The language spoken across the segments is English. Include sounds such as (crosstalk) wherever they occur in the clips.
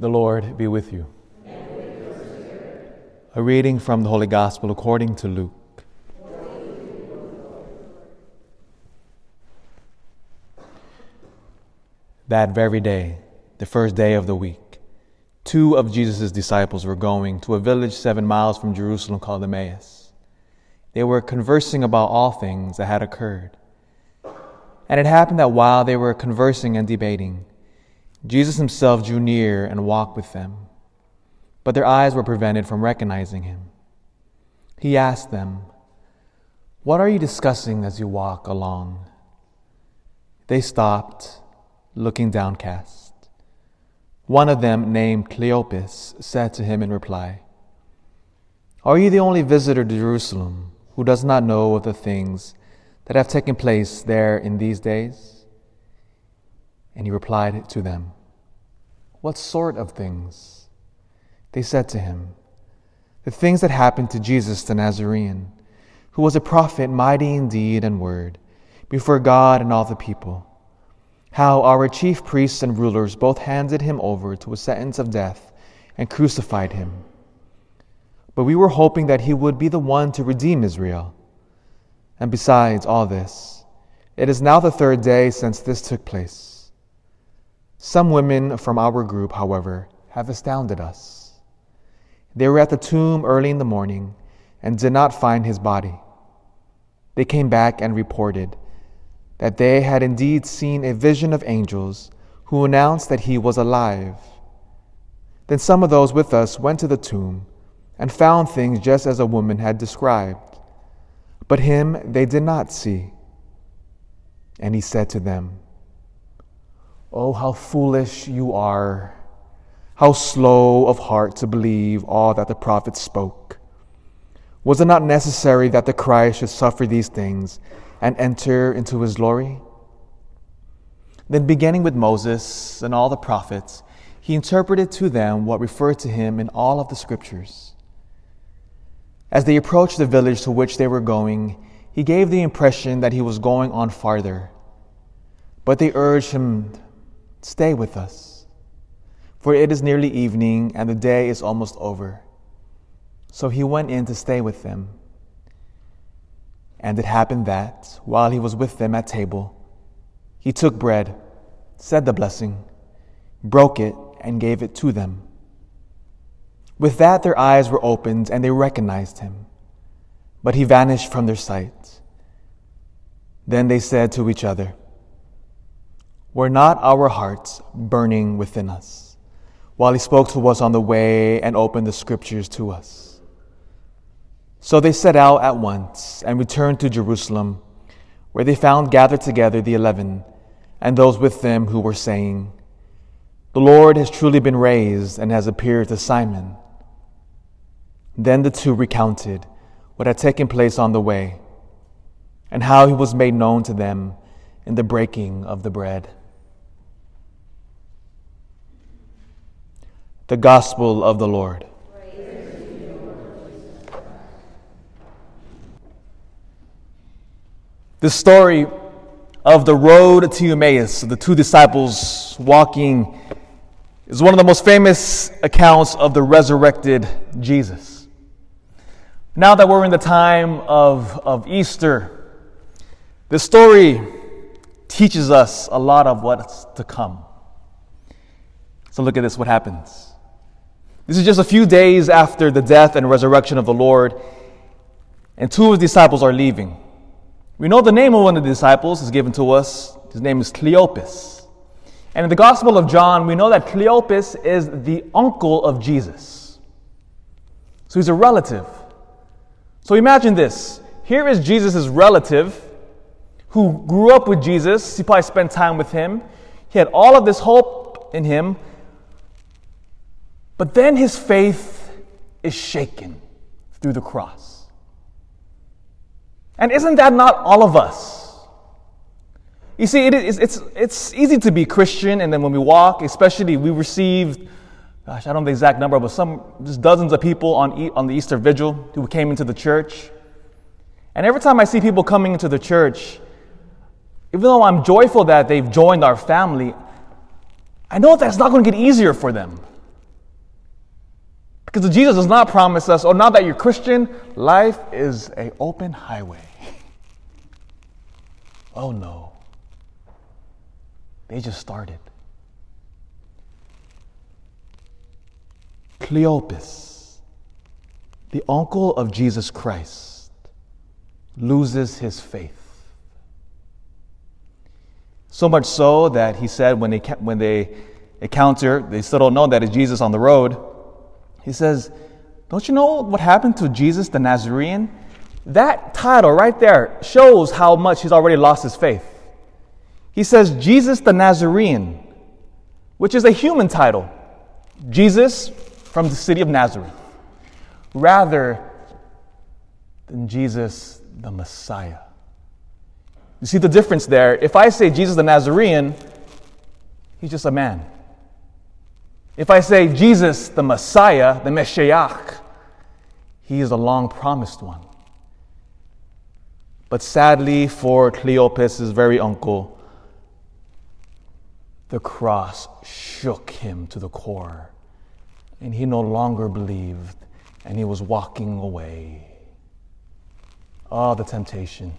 The Lord be with you. A reading from the Holy Gospel according to Luke. That very day, the first day of the week, two of Jesus' disciples were going to a village seven miles from Jerusalem called Emmaus. They were conversing about all things that had occurred. And it happened that while they were conversing and debating, Jesus himself drew near and walked with them, but their eyes were prevented from recognizing him. He asked them, What are you discussing as you walk along? They stopped, looking downcast. One of them, named Cleopas, said to him in reply, Are you the only visitor to Jerusalem who does not know of the things that have taken place there in these days? And he replied to them, What sort of things? They said to him, The things that happened to Jesus the Nazarene, who was a prophet mighty in deed and word, before God and all the people. How our chief priests and rulers both handed him over to a sentence of death and crucified him. But we were hoping that he would be the one to redeem Israel. And besides all this, it is now the third day since this took place. Some women from our group, however, have astounded us. They were at the tomb early in the morning and did not find his body. They came back and reported that they had indeed seen a vision of angels who announced that he was alive. Then some of those with us went to the tomb and found things just as a woman had described. But him they did not see. And he said to them, Oh, how foolish you are! How slow of heart to believe all that the prophets spoke. Was it not necessary that the Christ should suffer these things and enter into his glory? Then, beginning with Moses and all the prophets, he interpreted to them what referred to him in all of the scriptures. As they approached the village to which they were going, he gave the impression that he was going on farther. But they urged him Stay with us, for it is nearly evening and the day is almost over. So he went in to stay with them. And it happened that, while he was with them at table, he took bread, said the blessing, broke it, and gave it to them. With that, their eyes were opened and they recognized him, but he vanished from their sight. Then they said to each other, were not our hearts burning within us while he spoke to us on the way and opened the scriptures to us? So they set out at once and returned to Jerusalem, where they found gathered together the eleven and those with them who were saying, The Lord has truly been raised and has appeared to Simon. Then the two recounted what had taken place on the way and how he was made known to them in the breaking of the bread. The Gospel of the Lord. The story of the road to Emmaus, the two disciples walking, is one of the most famous accounts of the resurrected Jesus. Now that we're in the time of, of Easter, this story teaches us a lot of what's to come. So look at this what happens. This is just a few days after the death and resurrection of the Lord, and two of his disciples are leaving. We know the name of one of the disciples is given to us. His name is Cleopas. And in the Gospel of John, we know that Cleopas is the uncle of Jesus. So he's a relative. So imagine this. Here is Jesus' relative who grew up with Jesus. He probably spent time with him. He had all of this hope in him, but then his faith is shaken through the cross. And isn't that not all of us? You see, it is, it's, it's easy to be Christian, and then when we walk, especially we received, gosh, I don't know the exact number, but some, just dozens of people on, on the Easter Vigil who came into the church. And every time I see people coming into the church, even though I'm joyful that they've joined our family, I know that's not going to get easier for them. Because Jesus does not promise us, oh, now that you're Christian, life is an open highway. oh no. They just started. Cleopas, the uncle of Jesus Christ, loses his faith. So much so that he said when they, when they encounter, they still don't know that it's Jesus on the road. He says, Don't you know what happened to Jesus the Nazarene? That title right there shows how much he's already lost his faith. He says, Jesus the Nazarene, which is a human title. Jesus from the city of Nazareth, rather than Jesus the Messiah. You see the difference there? If I say Jesus the Nazarene, he's just a man. If I say Jesus the Messiah, the Meshiach, he is a long promised one. But sadly for Cleopas' very uncle, the cross shook him to the core, and he no longer believed, and he was walking away. Oh, the temptation.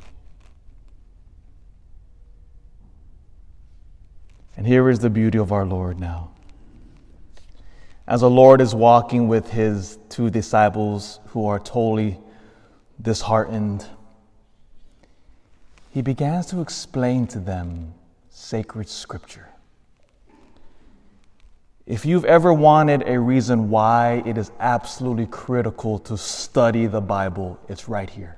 And here is the beauty of our Lord now as the Lord is walking with his two disciples who are totally disheartened, he begins to explain to them sacred scripture. If you've ever wanted a reason why it is absolutely critical to study the Bible, it's right here.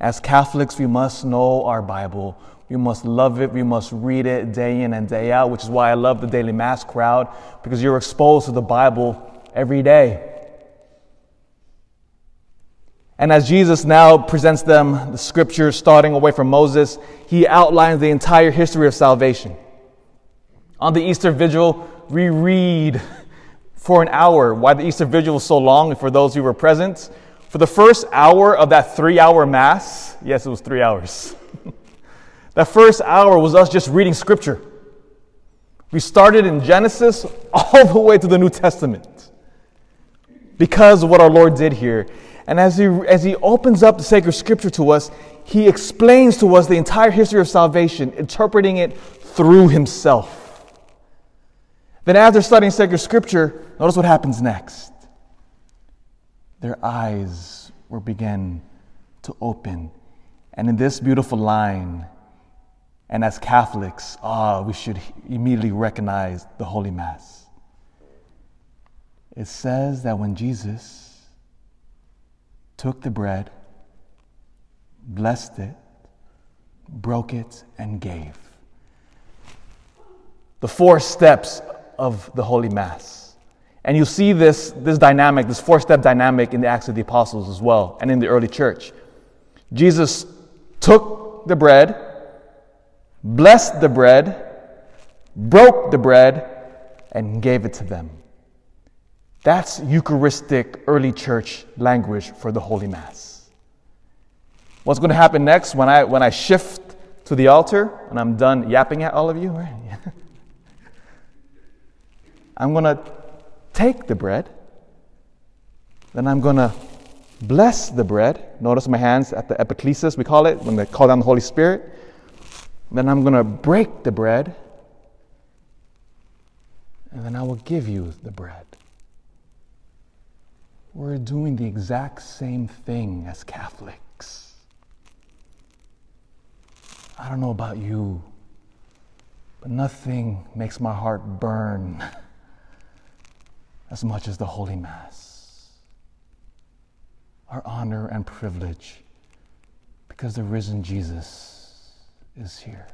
As Catholics, we must know our Bible. We must love it. We must read it day in and day out, which is why I love the daily mass crowd because you're exposed to the Bible every day. And as Jesus now presents them the scripture starting away from Moses, he outlines the entire history of salvation. On the Easter Vigil, we read for an hour why the Easter Vigil was so long, and for those who were present, for the first hour of that three hour Mass, yes, it was three hours. (laughs) That first hour was us just reading scripture. We started in Genesis all the way to the New Testament because of what our Lord did here. And as he, as he opens up the sacred scripture to us, he explains to us the entire history of salvation, interpreting it through himself. Then, after studying sacred scripture, notice what happens next. Their eyes will begin to open. And in this beautiful line, and as Catholics, ah, we should immediately recognize the Holy Mass. It says that when Jesus took the bread, blessed it, broke it, and gave. The four steps of the Holy Mass. And you see this, this dynamic, this four step dynamic in the Acts of the Apostles as well, and in the early church. Jesus took the bread, blessed the bread, broke the bread, and gave it to them. That's Eucharistic early church language for the Holy Mass. What's going to happen next when I, when I shift to the altar and I'm done yapping at all of you? (laughs) I'm going to take the bread, then I'm going to bless the bread. Notice my hands at the epiclesis, we call it, when they call down the Holy Spirit. Then I'm going to break the bread, and then I will give you the bread. We're doing the exact same thing as Catholics. I don't know about you, but nothing makes my heart burn as much as the Holy Mass. Our honor and privilege because the risen Jesus is here.